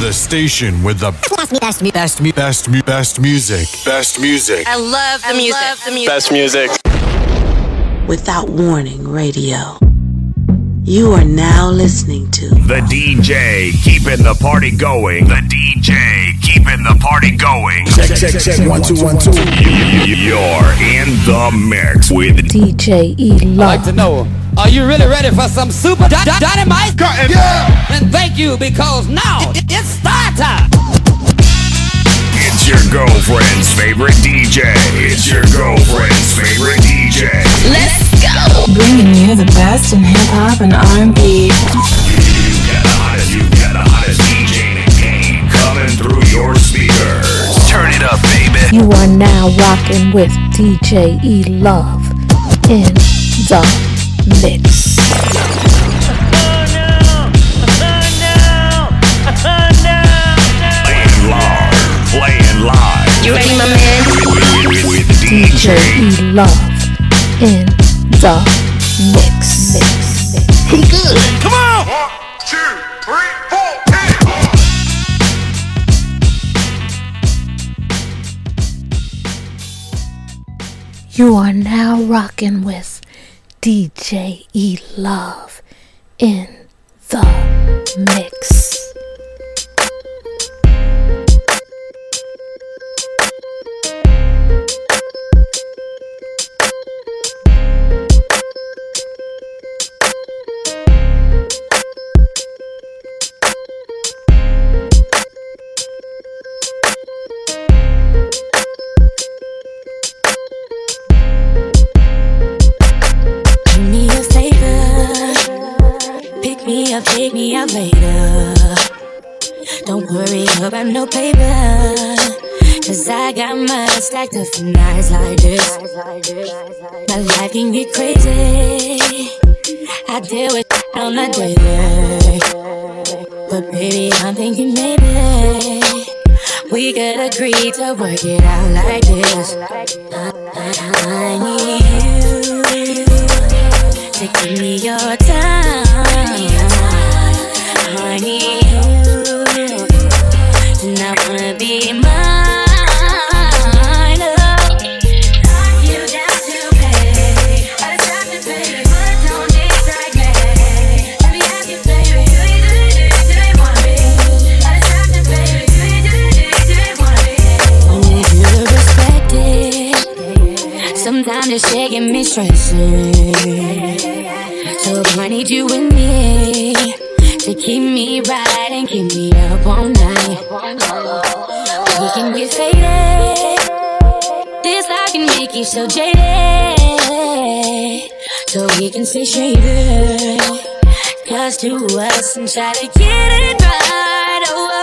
The station with the best, best, best, best, best, best music. Best music. I love the music. Love the music. Best music. Without Warning Radio. You are now listening to The DJ keeping the party going. The DJ keeping the party going. Check, check, check. One, two, one, two. You're in the mix with DJ E I'd like to know, are you really ready for some super dy- dy- dynamite? Yeah. And thank you because now it's start time. It's your girlfriend's favorite DJ. It's your girlfriend's favorite DJ. Let's go. Bringing you the best in hip hop and R&B. You got the hottest, you got the hottest DJ in the game coming through your speakers. Turn it up, baby. You are now rocking with DJ E Love in the mix. Playing live, playing live. You ready, my man? With, with, with DJ DJ. E Love in the mix. mix. Pretty good. Come on! You are now rocking with DJ E Love in the mix. No paper. Cause I got my stacked up for nights like this. My life can get crazy. I deal with on the daily. But baby, I'm thinking maybe we could agree to work it out like this. I, I, I need you to give me your time. Sometimes it's shaking me stressing. So I need you with me to keep me right and keep me up all night. We can get faded. This life can make you so jaded. So we can stay straighter. Cause to us and try to get it right. Oh,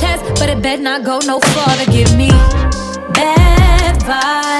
chest, but it better not go no farther. Give me bad vibes.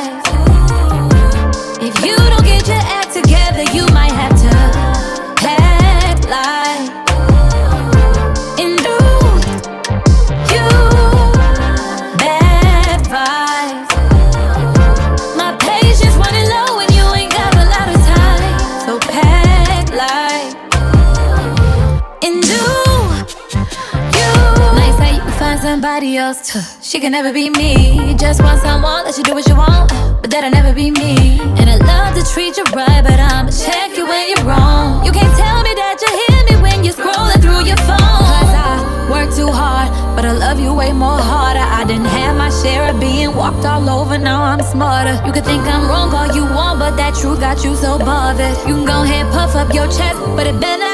somebody else. She can never be me. Just want someone that you do what you want, but that'll never be me. And I love to treat you right, but I'ma check you when you're wrong. You can't tell me that you hear me when you're scrolling through your phone. Cause I work too hard, but I love you way more harder. I didn't have my share of being walked all over, now I'm smarter. You can think I'm wrong all you want, but that truth got you so bothered. You can go ahead puff up your chest, but it better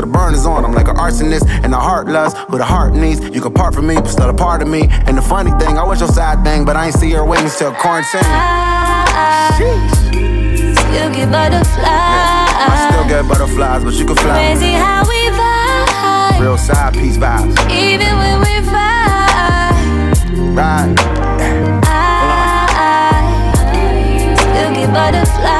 the burn is on. I'm like an arsonist and a heartless who the heart needs. You can part from me, but still a part of me. And the funny thing, I was your sad thing, but I ain't see your wings till quarantine. Sheesh. Still get butterflies. Yeah, I still get butterflies, but you can fly. Crazy how we vibe. Real side piece vibes. Even when we vibe. Right. I, I still get butterflies.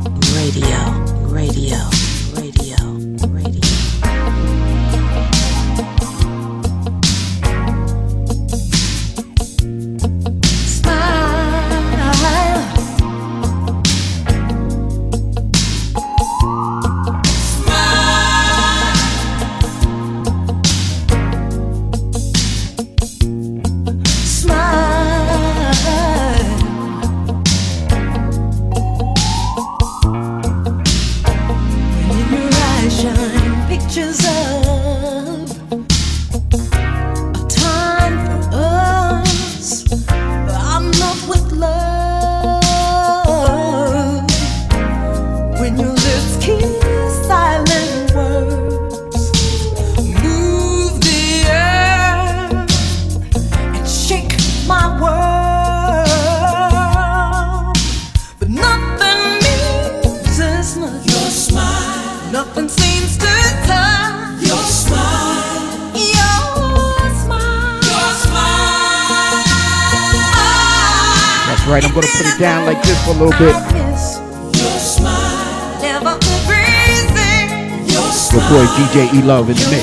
Love in the mix.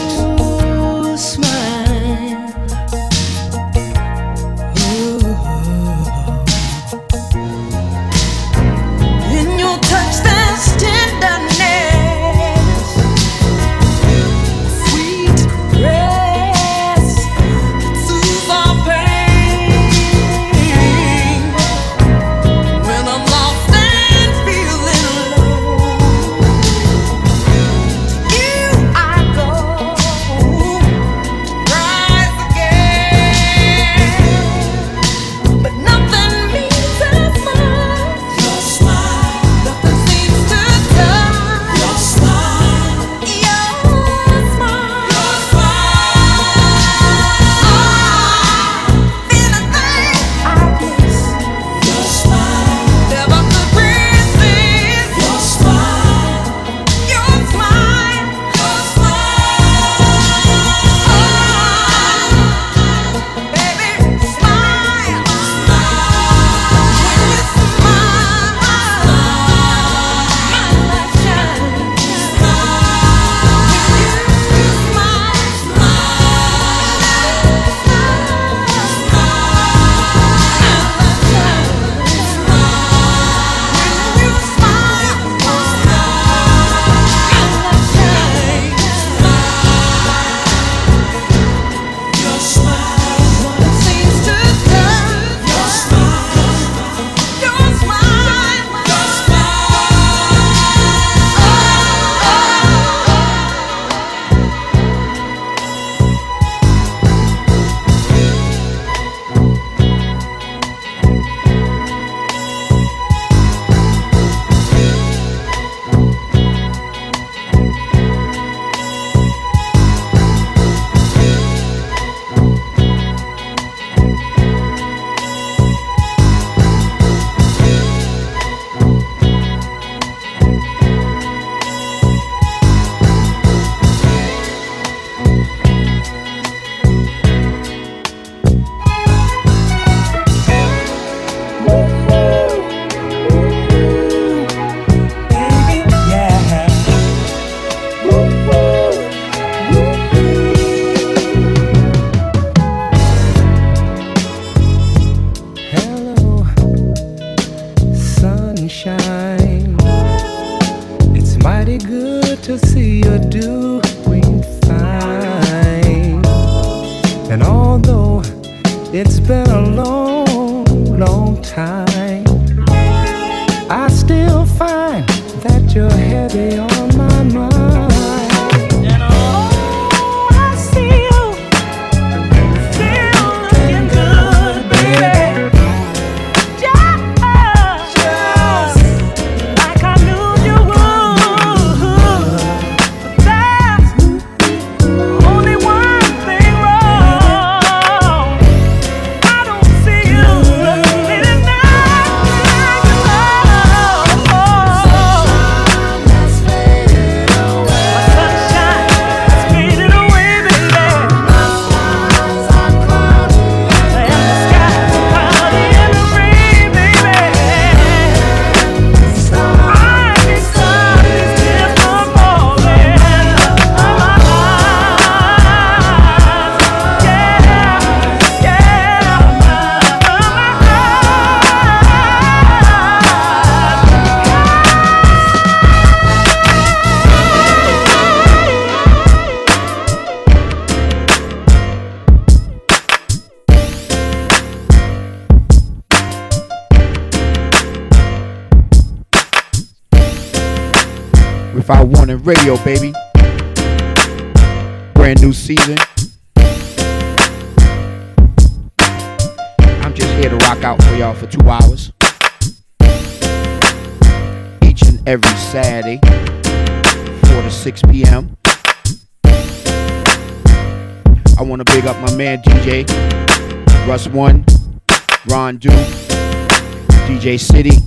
DJ City,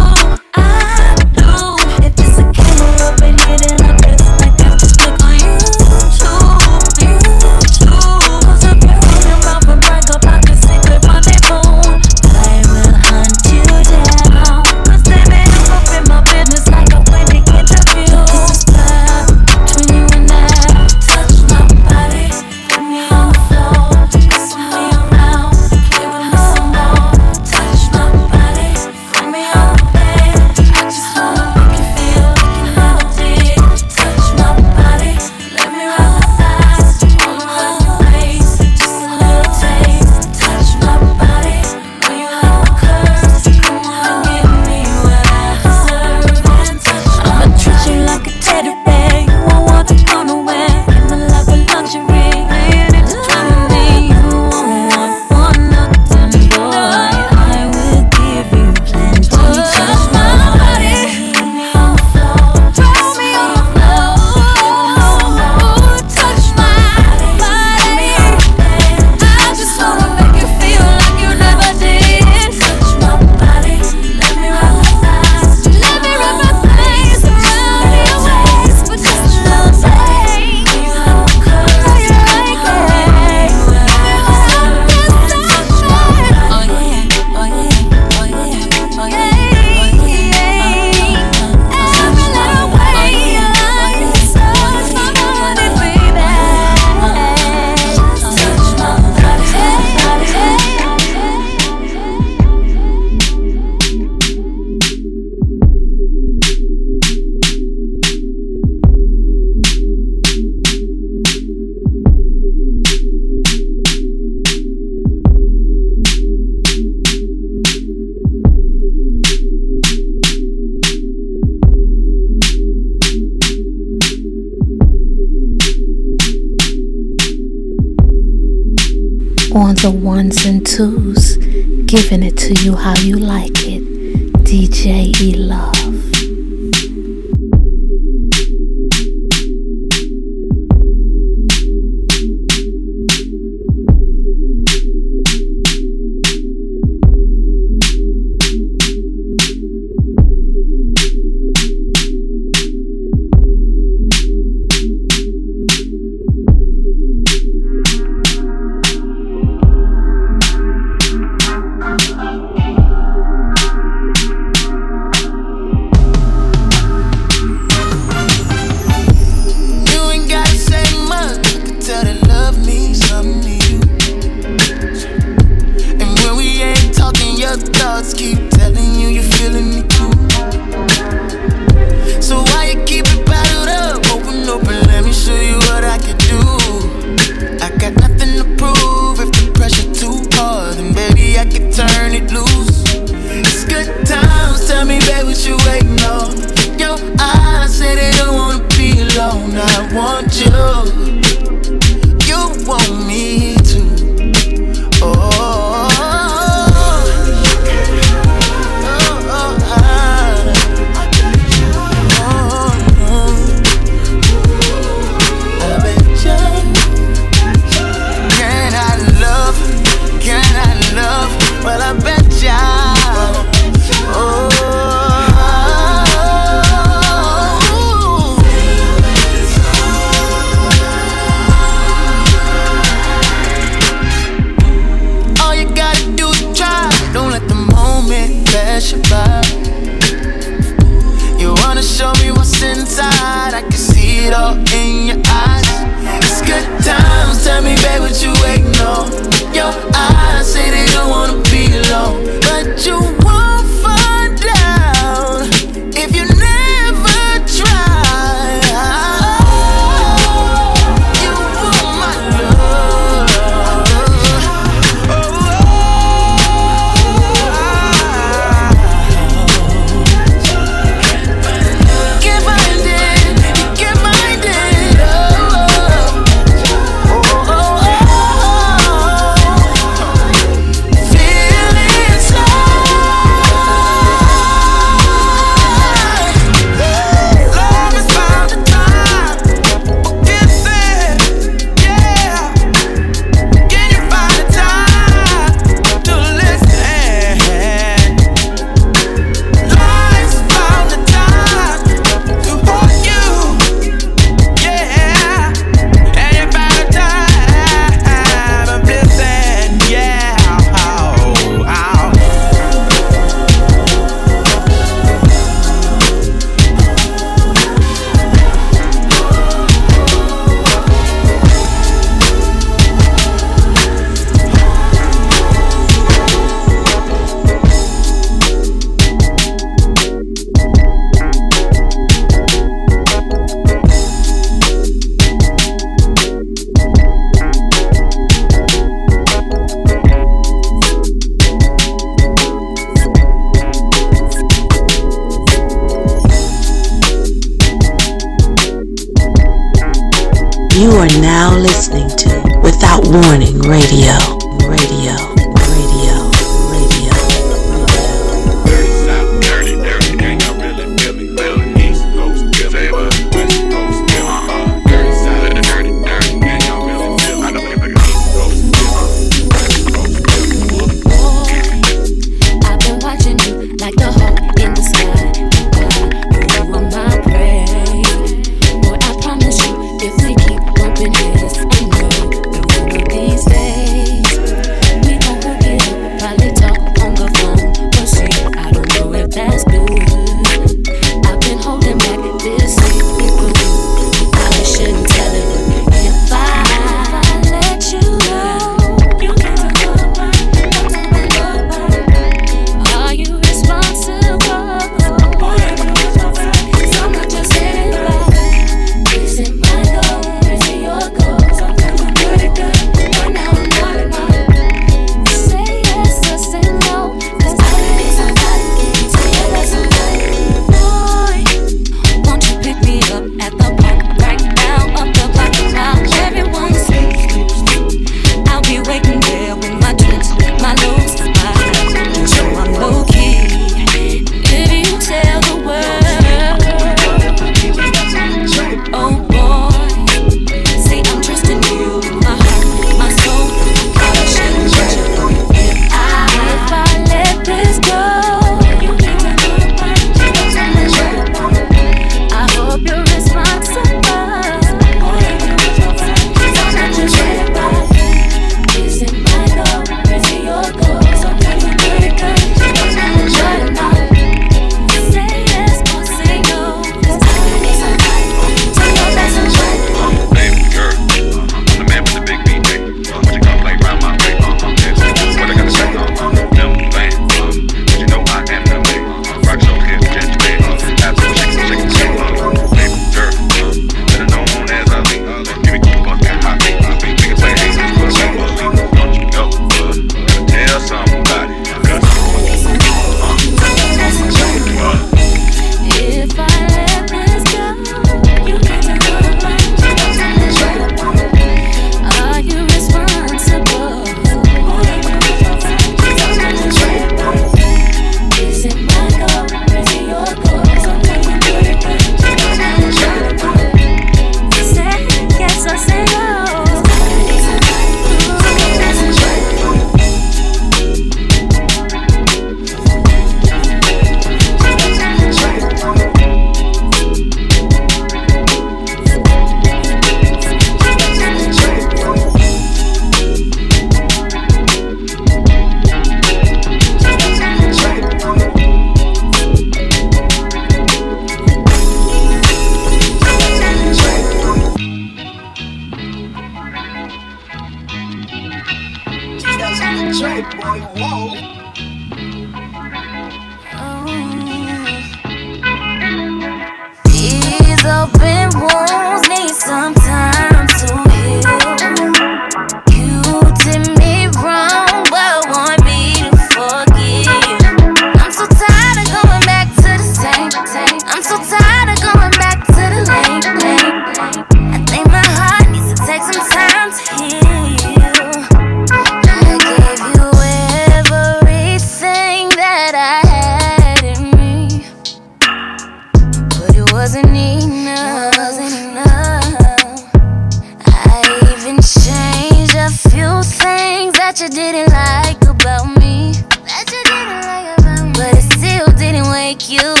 that you didn't like about me, that you didn't like about me, but it still didn't wake you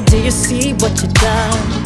Do you see what you've done?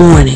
Warning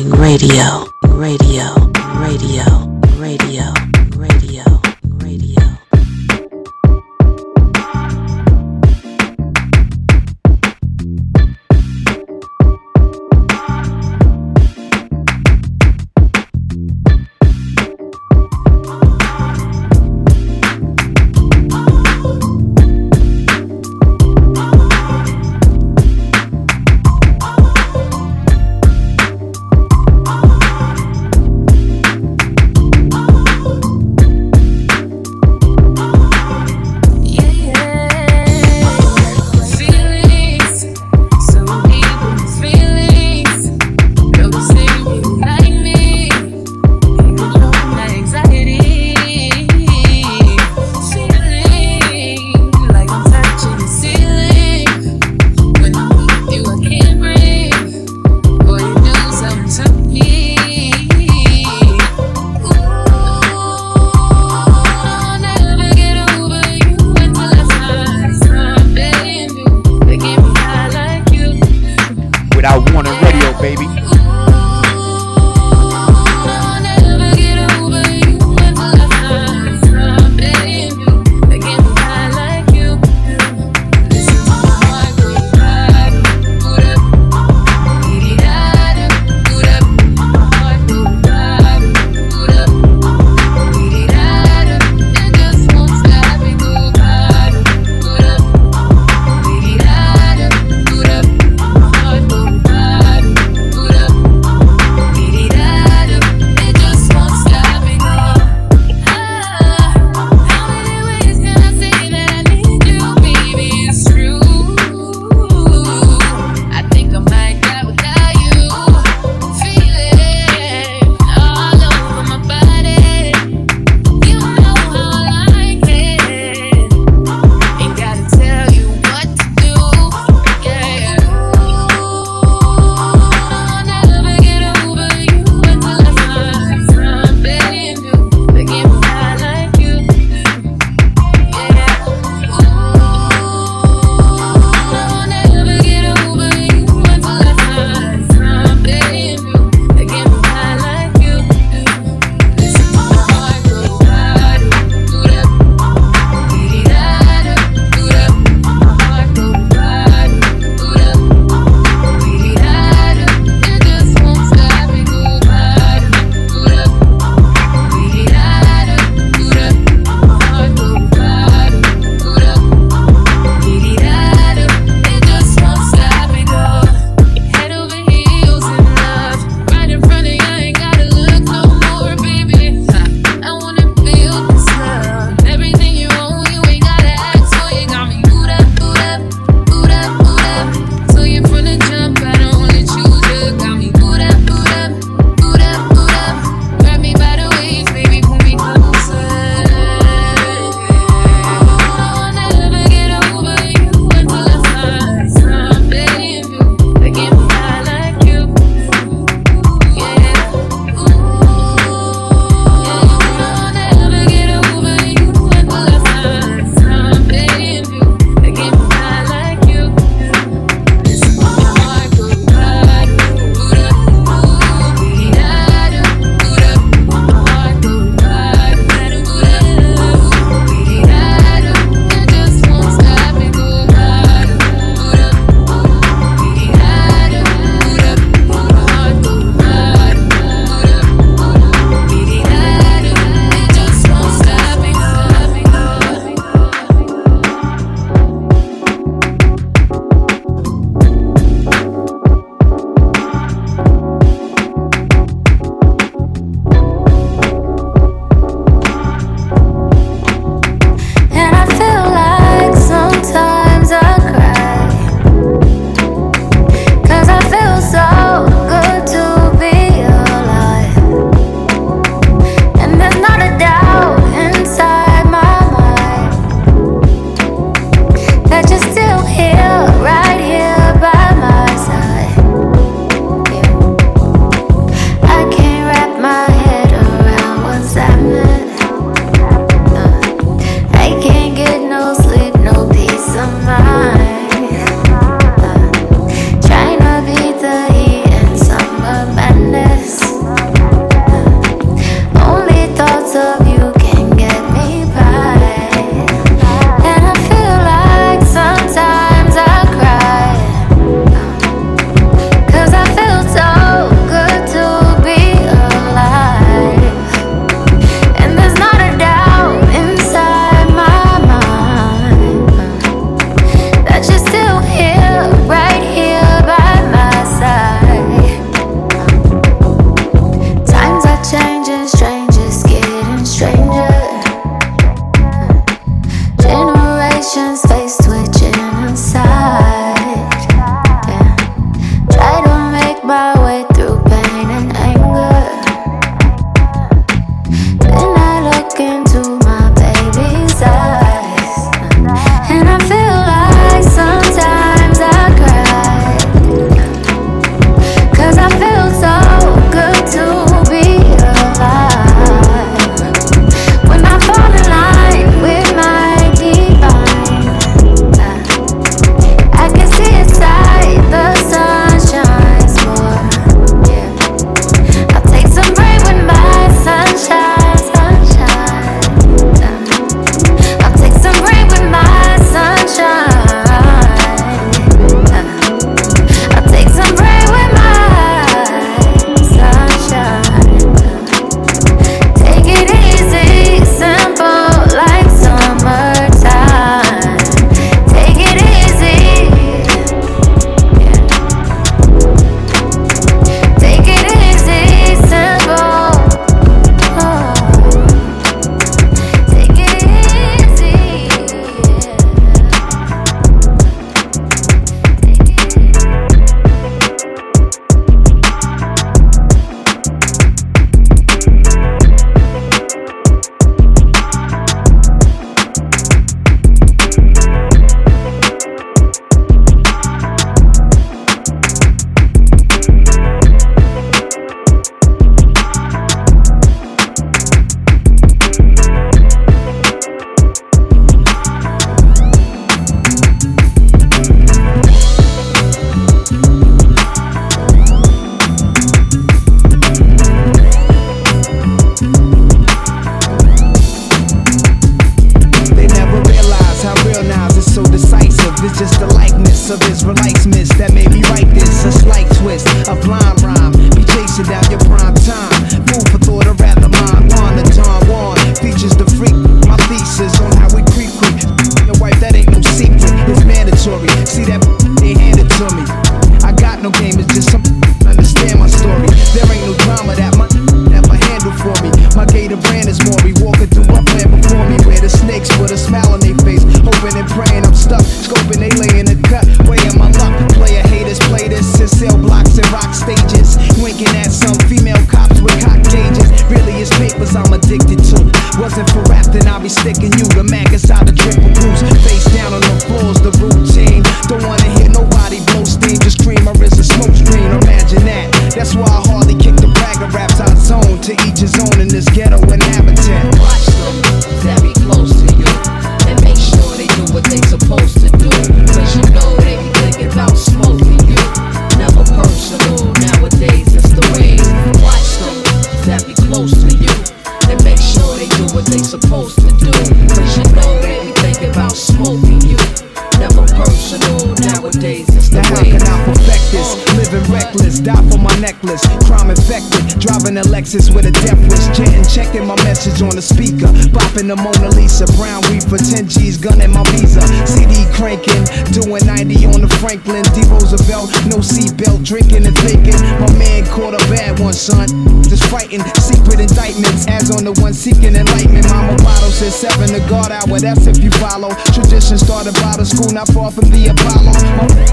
message on the speaker. Bopping the Mona Lisa, brown reaper, 10 G's gunning my visa. CD cranking, doing 90 on the Franklin. D. Roosevelt, no seatbelt, drinking and thinking. My man caught a bad son. Just fighting secret indictments, as on the one seeking enlightenment. Mama Bottle says seven to God hour, that's if you follow. Tradition started by the school, not far from the Apollo.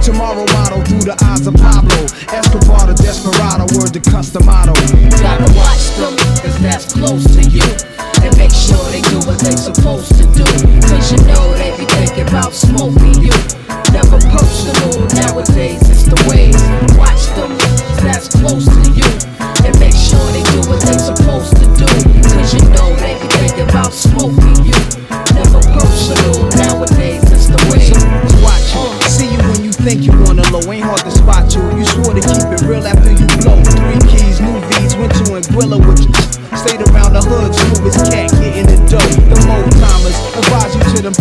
Tomorrow model through the eyes of Pablo. Escobar the Desperado, word to customado. Gotta watch them, cause that's close to you. And make sure they do what they supposed to do. Cause you know they be thinking about smoking you. Never personal, nowadays it's the ways. Watch them, that's close to you.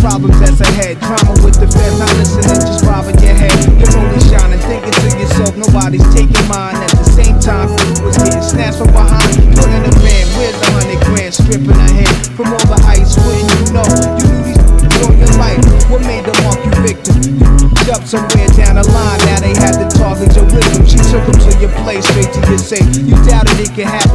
problems that's ahead. Drama with the feds, not listening, just robbing your head. You're only shining, thinking to yourself, nobody's taking mine. At the same time, food was getting snatched from behind. Look at the man, where's the hundred grand stripping the hand from all the ice? Wouldn't you know? You knew these on your life. What made the walk you victim? You up somewhere down the line, now they had to target your wisdom. She took him to your place, straight to your safe. You doubted it could happen.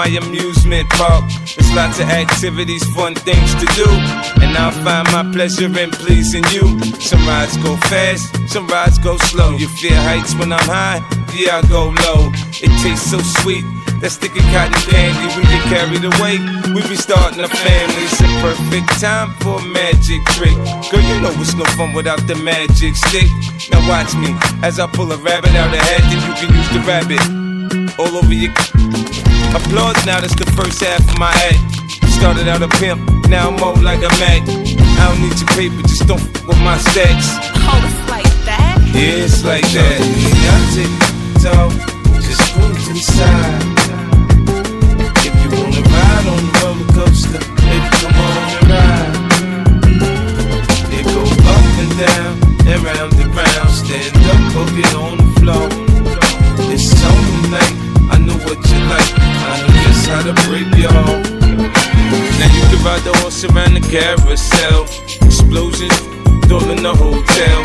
My amusement park. There's lots of activities, fun things to do, and I'll find my pleasure in pleasing you. Some rides go fast, some rides go slow. You fear heights when I'm high, yeah, I go low. It tastes so sweet. That sticky cotton candy, we get carried away. We be starting a family. It's a perfect time for a magic trick. Girl, you know it's no fun without the magic stick. Now watch me as I pull a rabbit out of hat, then you can use the rabbit all over your. Applause now, that's the first half of my act. Started out a pimp, now I'm more like a Mac. I don't need your paper, just don't f with my stacks. Oh, it's like that? Yeah, it's like that. You gotta take it toe. Just move to the side. If you wanna ride on the roller coaster, baby, come on and ride. It go up and down and round and round. Stand up or get on the floor. How to break y'all. Now you can ride the horse around the carousel. Explosions, all in the hotel.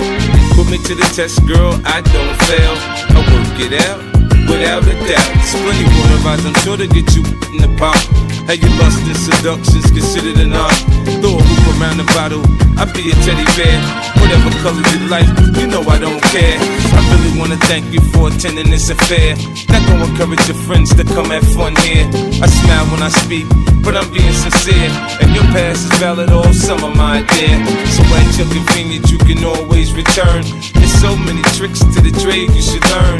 Put me to the test, girl, I don't fail. I work it out, without a doubt. It's plenty water rides, I'm sure to get you in the pot. How you lust and seduction's considered an art. Hoop around the bottle, I be a teddy bear. Whatever color you like, you know I don't care. I really wanna thank you for attending this affair. Not gonna encourage your friends to come have fun here. I smile when I speak, but I'm being sincere. And your past is valid, all summer, my dear. So at your convenience, you can always return. There's so many tricks to the trade you should learn.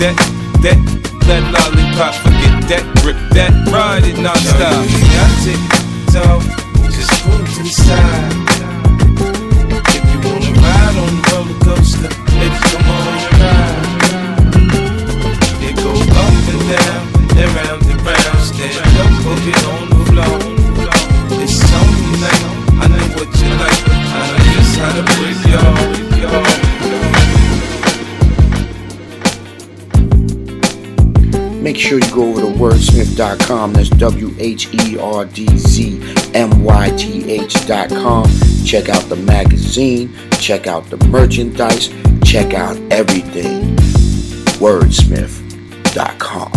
That, that, that lollipop, forget that, grip that, ride it non-stop. Ain't gotta take it toe. Just move to the side. If you wanna ride on the roller coaster, baby, come on and ride. It go up and down and round and round. Stand up or get on the floor. It's on tonight. I know what you like. I know just how to break y'all. Make sure you go over to wordsmith.com. That's W H E R D Z M Y T H.com. Check out the magazine, check out the merchandise, check out everything. Wordsmith.com.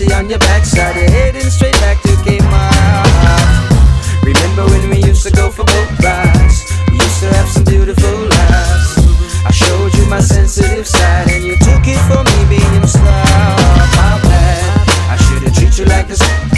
pussy on your backside. You're heading straight back to Kmart. Remember when we used to go for boat rides? We used to have some beautiful lives. I showed you my sensitive side, and you took it for me being slow. My bad. I should've treated you like a.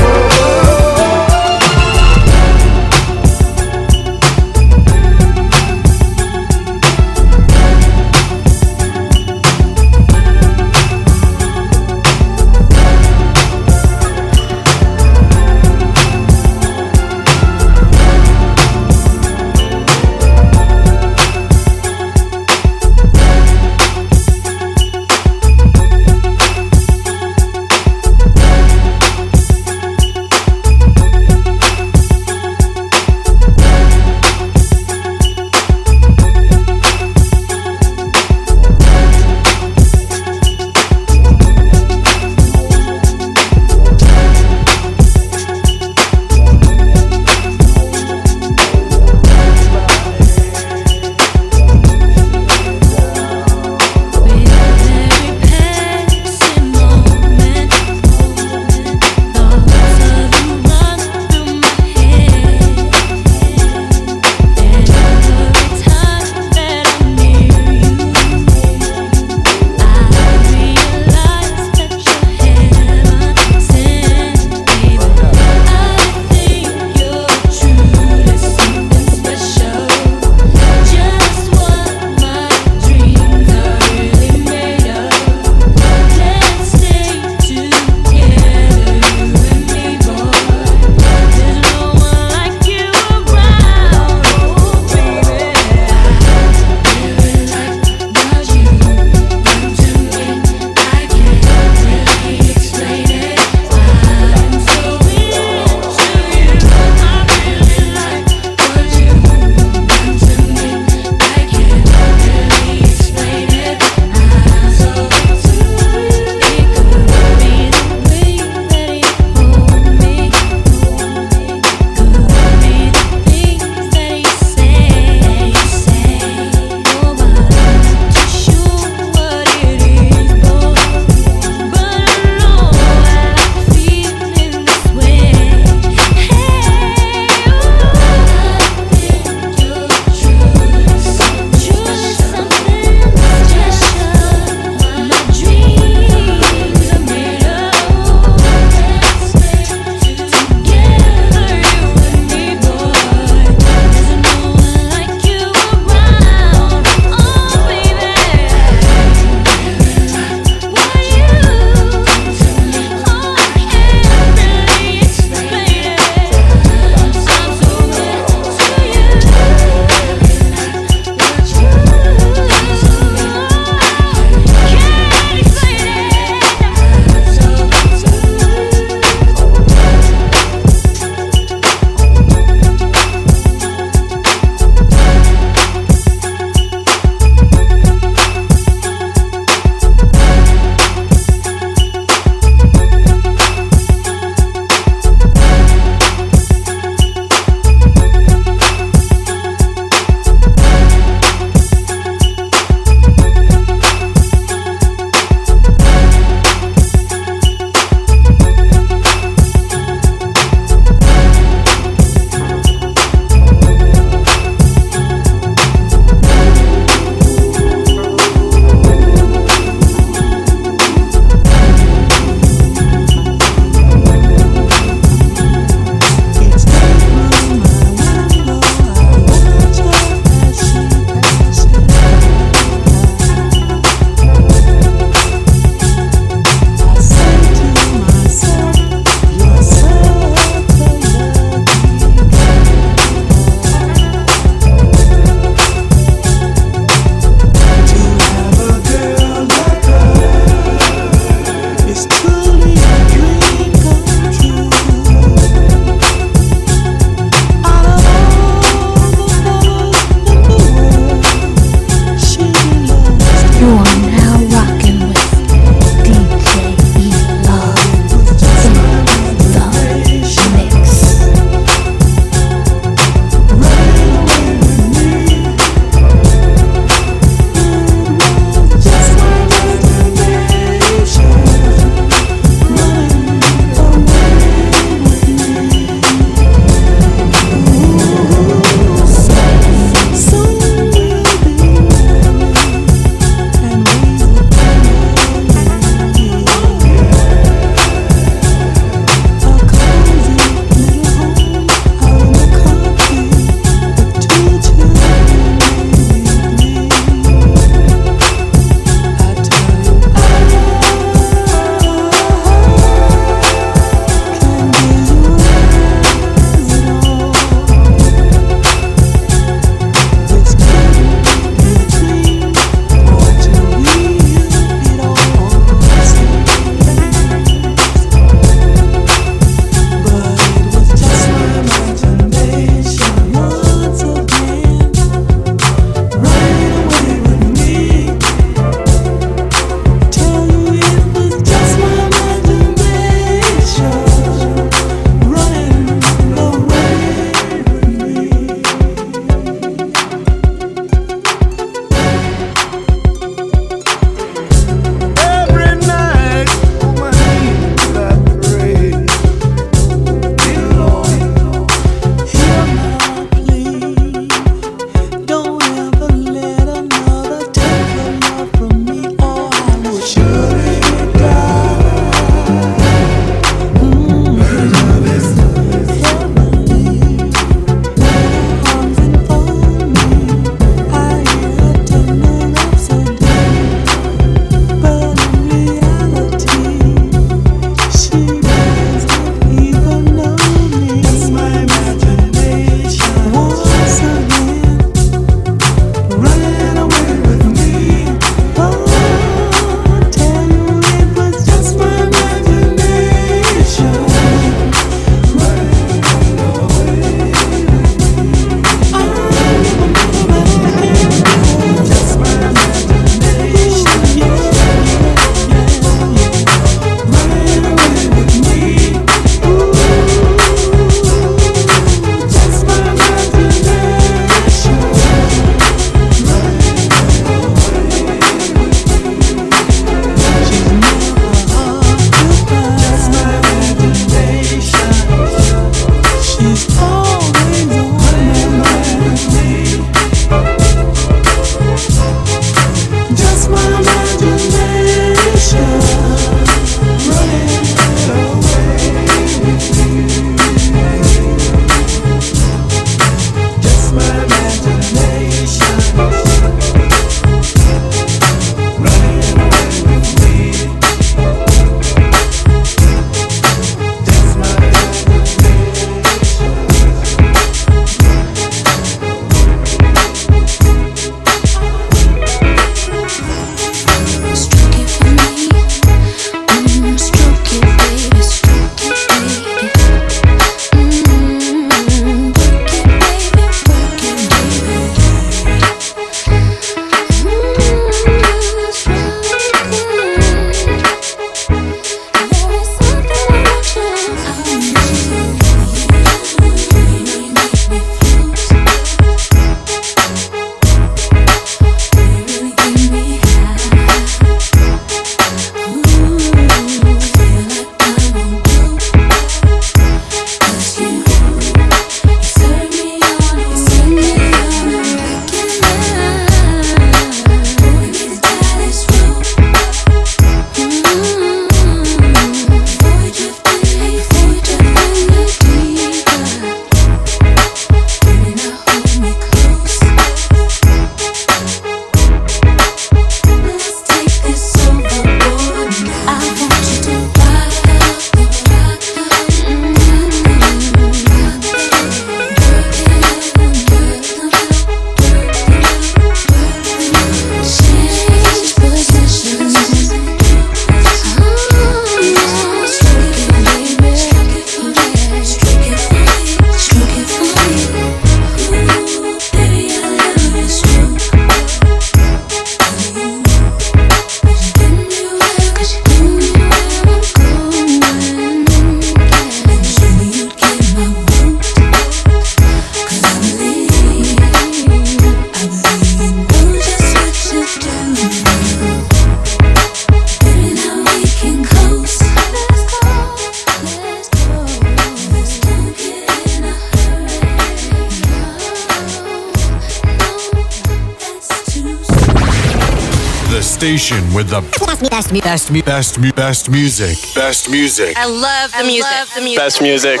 best, best, best, best, mu- best music. Best music. I love the music. Best music.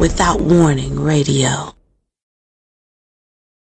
Without Warning Radio.